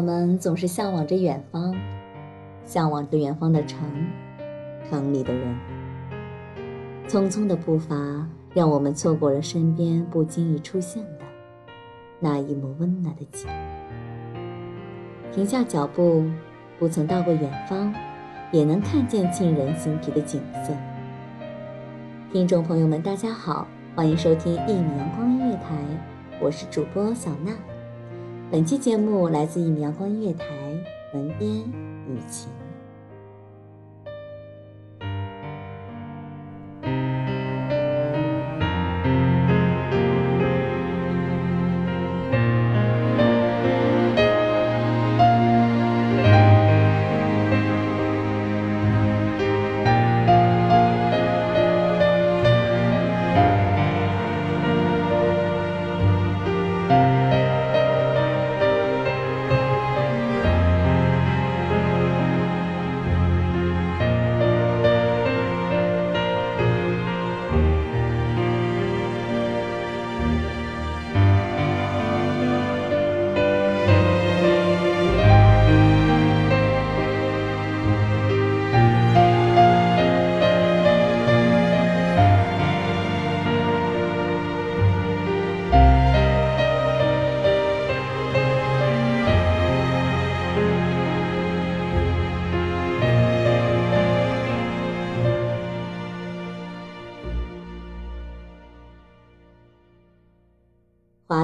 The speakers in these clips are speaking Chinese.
我们总是向往着远方，向往着远方的城，城里的人。匆匆的步伐，让我们错过了身边不经意出现的那一抹温暖的景。停下脚步，不曾到过远方，也能看见沁人心脾的景色。听众朋友们，大家好，欢迎收听一米阳光音乐台，我是主播小娜。本期节目来自一米阳光音乐台，文编雨晴。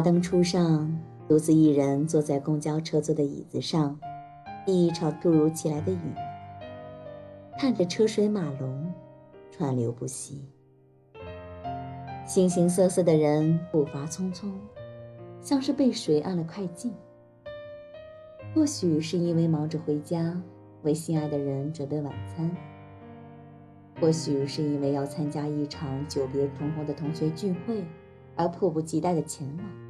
灯初上，独自一人坐在公交车座的椅子上，一场突如其来的雨，看着车水马龙，川流不息。形形色色的人步伐匆匆，像是被谁按了快进。或许是因为忙着回家为心爱的人准备晚餐，或许是因为要参加一场久别重逢的同学聚会。而迫不及待的前往。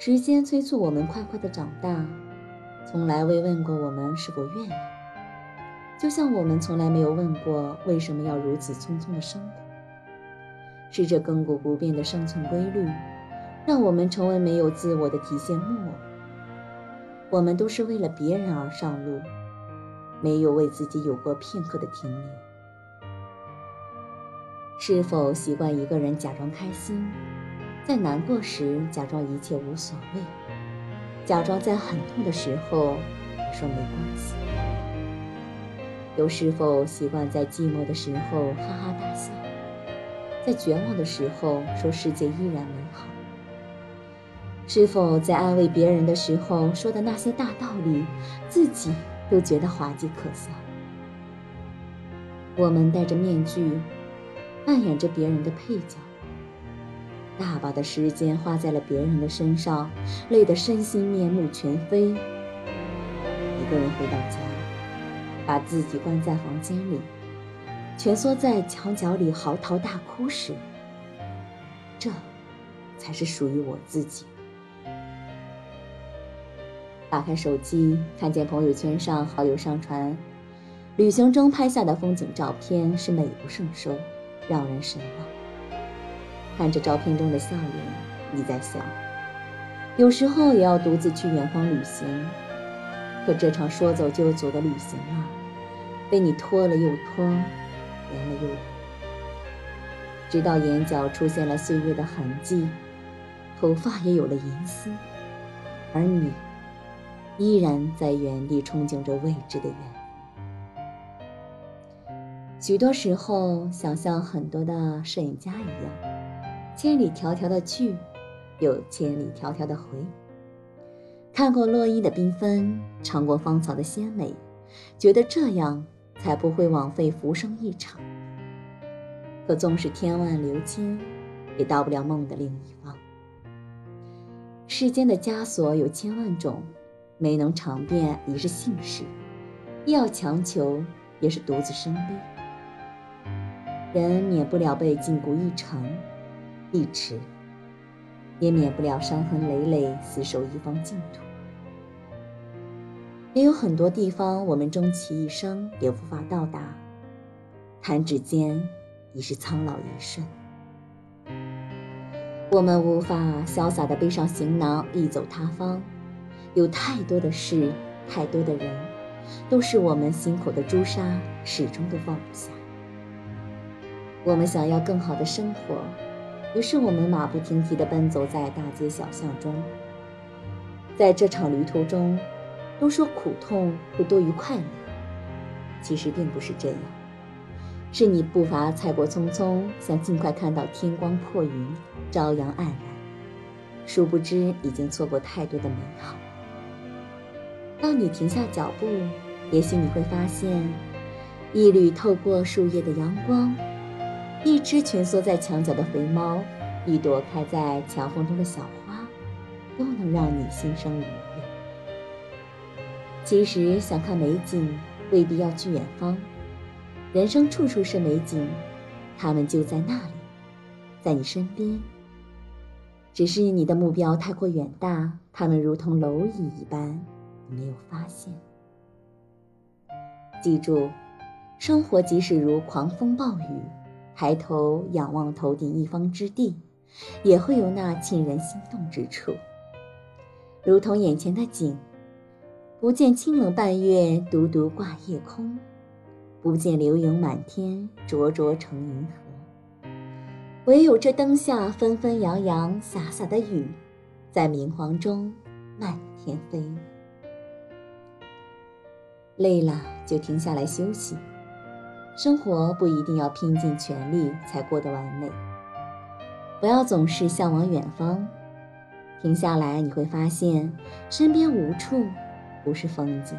时间催促我们快快的长大，从来未问过我们是否愿意。就像我们从来没有问过为什么要如此匆匆的生活。是这亘古不变的生存规律，让我们成为没有自我的提线木偶。我们都是为了别人而上路，没有为自己有过片刻的停留。是否习惯一个人假装开心，在难过时假装一切无所谓，假装在很痛的时候说没关系？又是否习惯在寂寞的时候哈哈大笑，在绝望的时候说世界依然美好？是否在安慰别人的时候说的那些大道理，自己都觉得滑稽可笑？我们戴着面具。扮演着别人的配角，大把的时间花在了别人的身上，累得身心面目全非。一个人回到家，把自己关在房间里，蜷缩在墙角里嚎啕大哭时，这才是属于我自己。打开手机，看见朋友圈上好友上传旅行中拍下的风景照片，是美不胜收。让人神往。看着照片中的笑脸，你在想，有时候也要独自去远方旅行。可这场说走就走的旅行啊，被你拖了又拖，延了又延，直到眼角出现了岁月的痕迹，头发也有了银丝，而你依然在原地憧憬着未知的远。许多时候，想像很多的摄影家一样，千里迢迢的去，有千里迢迢的回。看过落英的缤纷，尝过芳草的鲜美，觉得这样才不会枉费浮生一场。可纵是天外流金，也到不了梦的另一方。世间的枷锁有千万种，没能尝遍已是幸事，要强求也是独自伤悲。人免不了被禁锢一程一池，也免不了伤痕累累，死守一方净土。也有很多地方，我们终其一生也无法到达。弹指间，已是苍老一瞬。我们无法潇洒地背上行囊，一走他方。有太多的事，太多的人，都是我们心口的朱砂，始终都放不下。我们想要更好的生活，于是我们马不停蹄地奔走在大街小巷中。在这场旅途中。都说苦痛会多于快乐，其实并不是这样，是你步伐太过匆匆，想尽快看到天光破云，朝阳黯然，殊不知已经错过太多的美好。当你停下脚步，也许你会发现，一缕透过树叶的阳光，一只蜷缩在墙角的肥猫，一朵开在墙缝中的小花，都能让你心生愉悦。其实想看美景，未必要去远方。人生处处是美景，它们就在那里，在你身边。只是你的目标太过远大，它们如同蝼蚁一般，你没有发现。记住，生活即使如狂风暴雨，抬头仰望头顶一方之地，也会有那沁人心动之处，如同眼前的景。不见清冷半月，独独挂夜空；不见流萤满天，灼灼成银河。唯有这灯下纷纷扬扬、洒洒的雨，在明黄中漫天飞。累了就停下来休息。生活不一定要拼尽全力才过得完美。不要总是向往远方，停下来你会发现，身边无处。不是风景。